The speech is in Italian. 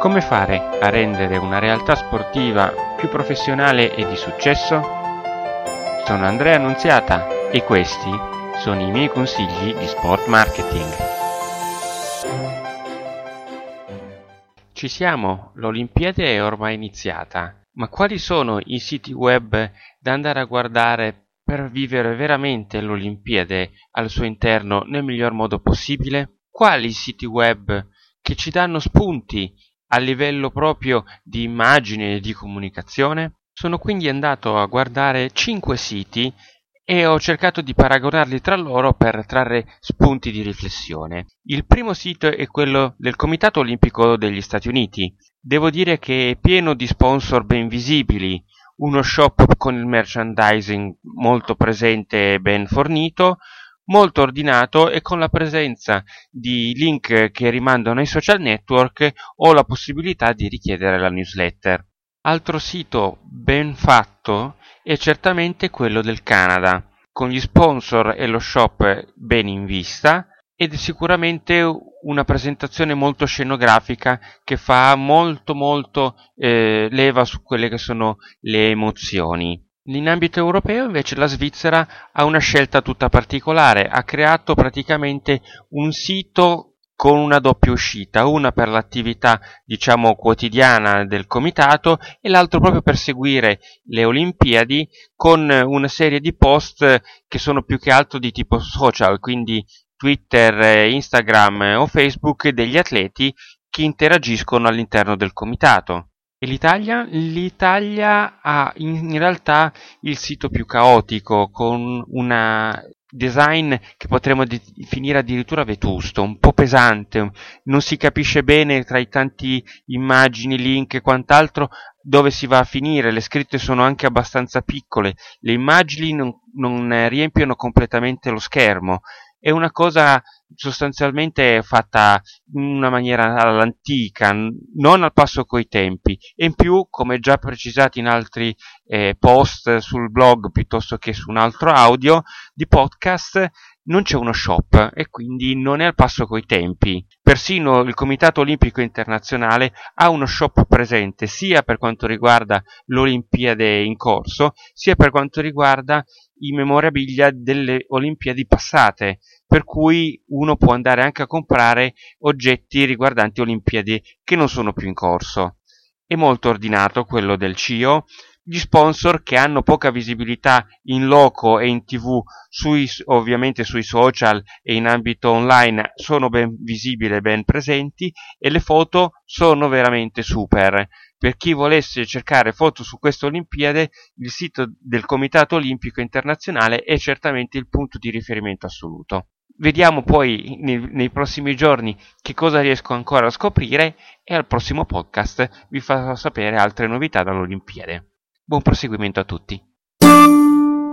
Come fare a rendere una realtà sportiva più professionale e di successo? Sono Andrea Annunziata e questi sono i miei consigli di sport marketing. Ci siamo, l'Olimpiade è ormai iniziata, ma quali sono i siti web da andare a guardare per vivere veramente l'Olimpiade al suo interno nel miglior modo possibile? Quali siti web che ci danno spunti a livello proprio di immagine e di comunicazione. Sono quindi andato a guardare 5 siti e ho cercato di paragonarli tra loro per trarre spunti di riflessione. Il primo sito è quello del Comitato Olimpico degli Stati Uniti. Devo dire che è pieno di sponsor ben visibili, uno shop con il merchandising molto presente e ben fornito, molto ordinato e con la presenza di link che rimandano ai social network o la possibilità di richiedere la newsletter. Altro sito ben fatto è certamente quello del Canada, con gli sponsor e lo shop ben in vista ed è sicuramente una presentazione molto scenografica che fa molto molto eh, leva su quelle che sono le emozioni. In ambito europeo invece la Svizzera ha una scelta tutta particolare, ha creato praticamente un sito con una doppia uscita, una per l'attività diciamo quotidiana del comitato e l'altro proprio per seguire le Olimpiadi con una serie di post che sono più che altro di tipo social, quindi Twitter, Instagram o Facebook degli atleti che interagiscono all'interno del comitato. E l'Italia? L'Italia ha in realtà il sito più caotico, con un design che potremmo definire addirittura vetusto, un po' pesante, non si capisce bene tra i tanti immagini, link e quant'altro dove si va a finire, le scritte sono anche abbastanza piccole, le immagini non, non riempiono completamente lo schermo è una cosa sostanzialmente fatta in una maniera all'antica, non al passo coi tempi. E in più, come già precisato in altri eh, post sul blog piuttosto che su un altro audio di podcast, non c'è uno shop e quindi non è al passo coi tempi. Persino il Comitato Olimpico Internazionale ha uno shop presente sia per quanto riguarda l'Olimpiade in corso, sia per quanto riguarda i memorabilia delle Olimpiadi passate, per cui uno può andare anche a comprare oggetti riguardanti Olimpiadi che non sono più in corso. È molto ordinato quello del CIO, gli sponsor che hanno poca visibilità in loco e in tv, sui, ovviamente sui social e in ambito online, sono ben visibili e ben presenti e le foto sono veramente super. Per chi volesse cercare foto su queste Olimpiadi, il sito del Comitato Olimpico Internazionale è certamente il punto di riferimento assoluto. Vediamo poi nei, nei, prossimi giorni che cosa riesco ancora a scoprire e al prossimo podcast vi farò sapere altre novità dall'Olimpiade. Buon proseguimento a tutti.